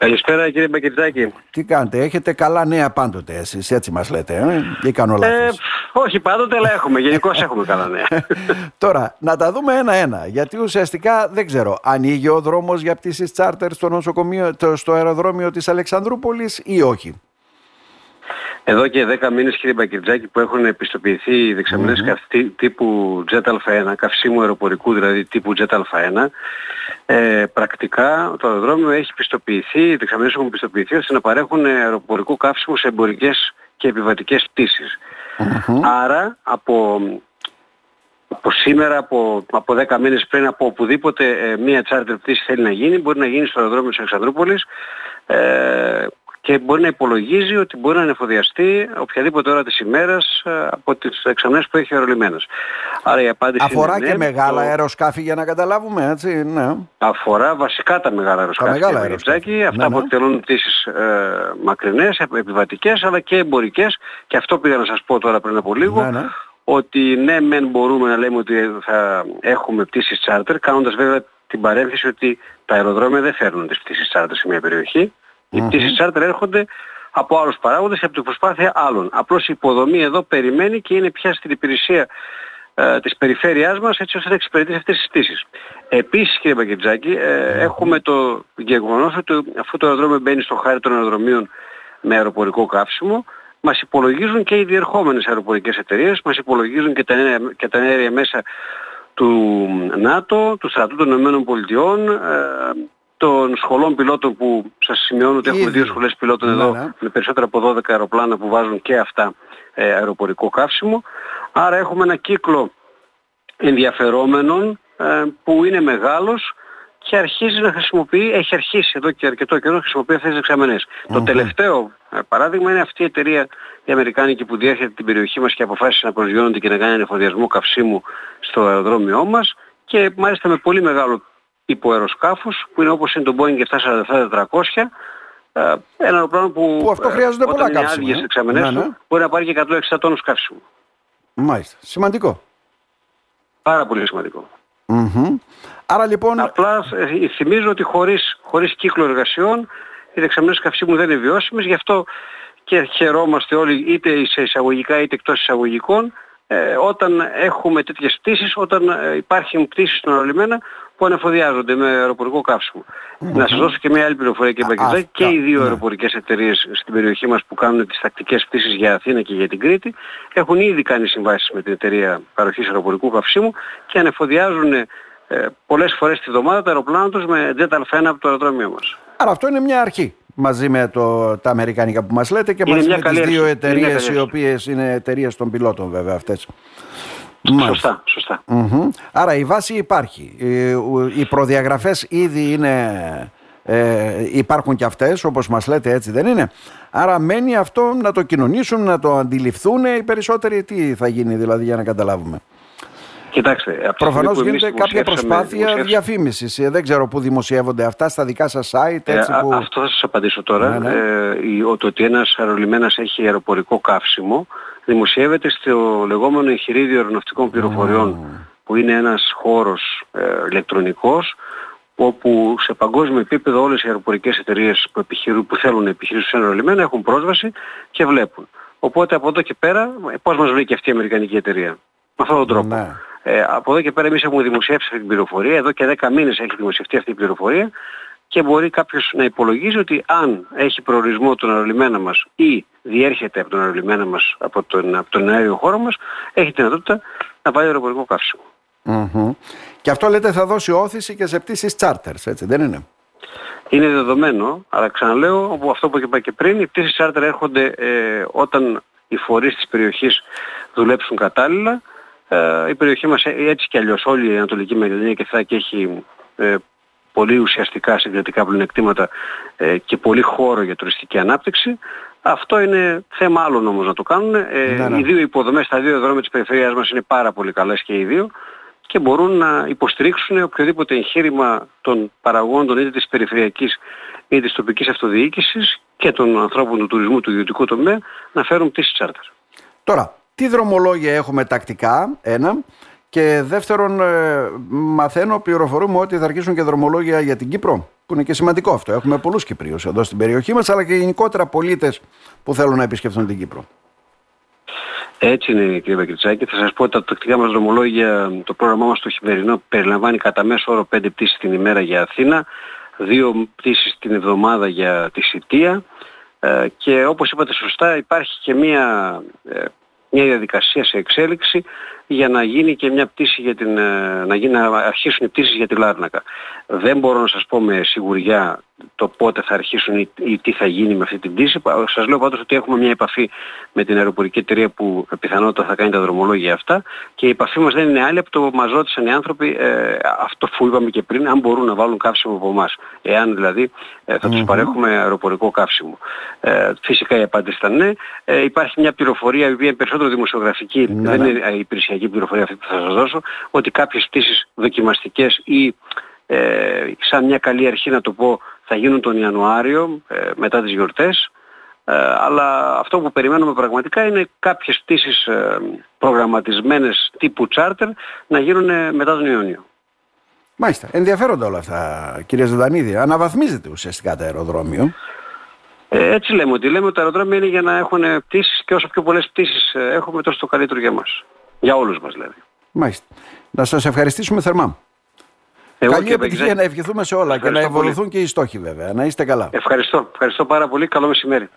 Καλησπέρα κύριε Μπακετζάκη. Τι κάνετε, έχετε καλά νέα πάντοτε εσείς, έτσι μας λέτε, ε; ή κάνω λάθος; Ε, όχι πάντοτε, αλλά έχουμε, γενικώς έχουμε καλά νέα. Τώρα, να τα δούμε ένα-ένα, γιατί ουσιαστικά δεν ξέρω, ανοίγει ο δρόμος για πτήσεις τσάρτερ στο, νοσοκομείο, στο αεροδρόμιο της Αλεξανδρούπολης ή όχι; Εδώ και 10 μήνες κύριε Μπακυρτζάκη που έχουν επιστοποιηθεί οι δεξαμενες mm-hmm. τύπου Jet Α1, καυσίμου αεροπορικού δηλαδή τύπου Jet Α1, ε, πρακτικά το αεροδρόμιο έχει πιστοποιηθεί, οι δεξαμενές έχουν πιστοποιηθεί ώστε να παρέχουν αεροπορικό καύσιμο σε εμπορικές και επιβατικές Άρα από, από σήμερα, από, από 10 μήνες πριν, από οπουδήποτε ε, μία τσάρτερ πτήση θέλει να γίνει, μπορεί να γίνει στο αεροδρόμιο της Αλεξανδρούπολης. Ε, και μπορεί να υπολογίζει ότι μπορεί να ανεφοδιαστεί οποιαδήποτε ώρα της ημέρας ε, από τις εξαμνές που έχει αερολιμένες. Άρα η απάντηση Αφορά είναι και ναι, μεγάλα το... αεροσκάφη για να καταλάβουμε, έτσι, ναι. Αφορά βασικά τα μεγάλα αεροσκάφη. Τα μεγάλα αεροσκάφη. Αυτά ναι, που ναι. εκτελούν πτήσεις ε, μακρινές, επιβατικές, αλλά και εμπορικές. Και αυτό πήγα να σας πω τώρα πριν από λίγο. Ναι, ναι. Ότι ναι, μεν μπορούμε να λέμε ότι θα έχουμε πτήσεις charter, κάνοντας βέβαια την παρένθεση ότι τα αεροδρόμια δεν φέρνουν τις πτήσεις charter σε μια περιοχή. Οι πτήσεις τσάρτερ έρχονται από άλλους παράγοντες και από την προσπάθεια άλλων. Απλώς η υποδομή εδώ περιμένει και είναι πια στην υπηρεσία ε, της περιφέρειάς μας έτσι ώστε να εξυπηρετήσει αυτές τις πτήσεις. Επίσης κύριε Μπαγκετζάκη ε, έχουμε το γεγονός ότι αφού το αεροδρόμιο μπαίνει στο χάρι των αεροδρομίων με αεροπορικό καύσιμο μας υπολογίζουν και οι διερχόμενες αεροπορικές εταιρείες, μας υπολογίζουν και τα, και τα αέρια μέσα του ΝΑΤΟ, του στρατού των ΗΠΑ, των σχολών πιλότων που σας σημειώνω ότι έχουμε δύο σχολές πιλότων ναι, εδώ ναι. με περισσότερα από 12 αεροπλάνα που βάζουν και αυτά ε, αεροπορικό καύσιμο. Άρα έχουμε ένα κύκλο ενδιαφερόμενων ε, που είναι μεγάλος και αρχίζει να χρησιμοποιεί, έχει αρχίσει εδώ και αρκετό καιρό να χρησιμοποιεί αυτές τις εξαμενες Το τελευταίο ε, παράδειγμα είναι αυτή η εταιρεία η Αμερικάνικη που διέρχεται την περιοχή μας και αποφάσισε να προσγειώνονται και να κάνει ένα εφοδιασμό καυσίμου στο αεροδρόμιό μας και μάλιστα με πολύ μεγάλο τύπου αεροσκάφους που είναι όπως είναι το Boeing 747-400 ε, ένα αεροπλάνο που, που αυτό χρειάζονται όταν πολλά είναι άδειες εξαμενές ναι, ναι. μπορεί να πάρει και 160 τόνους καύσιμου. Μάλιστα. Σημαντικό. Πάρα πολύ σημαντικό. Mm-hmm. Άρα λοιπόν... Απλά ε, θυμίζω ότι χωρίς, χωρίς κύκλο εργασιών οι δεξαμενές καυσίμου δεν είναι βιώσιμες, γι' αυτό και χαιρόμαστε όλοι είτε σε εισαγωγικά είτε εκτός εισαγωγικών ε, όταν έχουμε τέτοιες πτήσεις, όταν ε, υπάρχουν πτήσεις στον αερολιμένα που ανεφοδιάζονται με αεροπορικό Να σας δώσω και μια άλλη πληροφορία και Μπαγκετζάκη και οι δύο ναι. αεροπορικές εταιρείες στην περιοχή μας που κάνουν τις τακτικές πτήσεις για Αθήνα και για την Κρήτη έχουν ήδη κάνει συμβάσεις με την εταιρεία παροχής αεροπορικού καυσίμου και ανεφοδιάζουν ε, πολλές φορές τη βδομάδα τα αεροπλάνα τους με jet α1 από το αεροδρόμιο μας. Άρα αυτό είναι μια αρχή μαζί με το, τα Αμερικάνικα που μας λέτε και είναι μαζί με τις δύο εταιρείες οι οποίες είναι εταιρείες των πιλότων βέβαια αυτές. Σωστά, σωστά. Άρα η βάση υπάρχει. Οι προδιαγραφές ήδη είναι, ε, υπάρχουν και αυτές όπως μας λέτε έτσι δεν είναι. Άρα μένει αυτό να το κοινωνήσουν, να το αντιληφθούν οι περισσότεροι. Τι θα γίνει δηλαδή για να καταλάβουμε. Κοιτάξτε, Προφανώς γίνεται κάποια προσπάθεια διαφήμισης. Ε, δεν ξέρω πού δημοσιεύονται αυτά, στα δικά σας site. Ε, έτσι, που... αυτό θα σας απαντήσω τώρα. Ναι, ναι. Ε, το ότι ένας αερολιμένας έχει αεροπορικό καύσιμο δημοσιεύεται στο λεγόμενο εγχειρίδιο αεροναυτικών πληροφοριών που είναι ένας χώρος ε, ηλεκτρονικός όπου σε παγκόσμιο επίπεδο όλες οι αεροπορικές εταιρείες που, επιχειρούν, που θέλουν να επιχειρήσουν σε αερολιμένα έχουν πρόσβαση και βλέπουν. Οπότε από εδώ και πέρα, πώς μας βρήκε αυτή η Αμερικανική εταιρεία; Με αυτόν τον τρόπο. Ναι. Ε, από εδώ και πέρα εμείς έχουμε δημοσιεύσει αυτή την πληροφορία, εδώ και 10 μήνες έχει δημοσιευτεί αυτή η πληροφορία και μπορεί κάποιος να υπολογίζει ότι αν έχει προορισμό τον αερολιμένα μας ή διέρχεται από τον αερολιμένα μας, από τον, από τον αέριο χώρο μας, έχει τη δυνατότητα να πάει αεροπορικό καύσιμο. Mm-hmm. Και αυτό λέτε θα δώσει όθηση και σε πτήσεις charters, έτσι δεν είναι; Είναι δεδομένο, αλλά ξαναλέω, όπου αυτό που είπα και πριν, οι πτήσεις charter έρχονται ε, όταν οι φορείς της περιοχής δουλέψουν κατάλληλα. Ε, η περιοχή μας ε, έτσι κι αλλιώς όλη η Ανατολική Μακεδονία και Θράκη έχει ε, πολύ ουσιαστικά συγκρατικά πλεονεκτήματα ε, και πολύ χώρο για τουριστική ανάπτυξη. Αυτό είναι θέμα άλλων όμως να το κάνουν. Ε, ναι, ναι. Οι δύο υποδομές, τα δύο δρόμια της περιφερειάς μας είναι πάρα πολύ καλές και οι δύο και μπορούν να υποστηρίξουν οποιοδήποτε εγχείρημα των παραγόντων είτε της περιφερειακής είτε της τοπικής αυτοδιοίκησης και των ανθρώπων του τουρισμού του ιδιωτικού τομέα να φέρουν πτήσεις τσάρτερ. Τώρα, τι δρομολόγια έχουμε τακτικά, ένα, και δεύτερον, ε, μαθαίνω, πληροφορούμε ότι θα αρχίσουν και δρομολόγια για την Κύπρο. που είναι και σημαντικό αυτό. Έχουμε πολλούς Κυπρίους εδώ στην περιοχή μας, αλλά και γενικότερα πολίτες που θέλουν να επισκεφθούν την Κύπρο. Έτσι είναι κύριε Μπακριτσάκη. Θα σας πω ότι τα τακτικά μας δρομολόγια, το πρόγραμμά μας το χειμερινό περιλαμβάνει κατά μέσο όρο 5 πτήσεις την ημέρα για Αθήνα, 2 πτήσεις την εβδομάδα για τη Σιτία ε, και όπως είπατε σωστά υπάρχει και μια, ε, μια διαδικασία σε εξέλιξη για να γίνει και μια πτήση για την, ε, να, γίνει, να αρχίσουν οι πτήσεις για τη Λάρνακα. Δεν μπορώ να σας πω με σιγουριά το πότε θα αρχίσουν ή, ή τι θα γίνει με αυτή την πτήση. Σας λέω πάντως ότι έχουμε μια επαφή με την αεροπορική εταιρεία που πιθανότατα θα κάνει τα δρομολόγια αυτά και η επαφή μας δεν είναι άλλη από το μας ρώτησαν οι άνθρωποι ε, αυτό που είπαμε και πριν αν μπορούν να βάλουν καύσιμο από εμάς. Εάν δηλαδή ε, θα τους παρέχουμε αεροπορικό καύσιμο. Ε, φυσικά η απάντηση ήταν ναι. Ε, υπάρχει μια πληροφορία η οποία είναι περισσότερο δημοσιογραφική, ναι, δεν ναι. είναι υπηρεσιακή πληροφορία αυτή που θα σας δώσω, ότι κάποιες πτήσεις δοκιμαστικές ή ε, σαν μια καλή αρχή να το πω θα γίνουν τον Ιανουάριο ε, μετά τις γιορτές ε, αλλά αυτό που περιμένουμε πραγματικά είναι κάποιες πτήσεις ε, προγραμματισμένες τύπου charter να γίνουν μετά τον Ιούνιο. Μάλιστα. Ενδιαφέροντα όλα αυτά κύριε Ζεδανίδη. Αναβαθμίζεται ουσιαστικά το αεροδρόμιο. Ε, έτσι λέμε ότι λέμε ότι τα αεροδρόμια είναι για να έχουν πτήσεις και όσο πιο πολλές πτήσεις έχουμε τόσο το καλύτερο για μας. Για όλους μας δηλαδή. Μάλιστα. Να σας ευχαριστήσουμε θερμά. Εγώ Καλή επιτυχία να ευχηθούμε σε όλα και να ευολοθούν και οι στόχοι βέβαια. Να είστε καλά. Ευχαριστώ. Ευχαριστώ πάρα πολύ. Καλό μεσημέρι.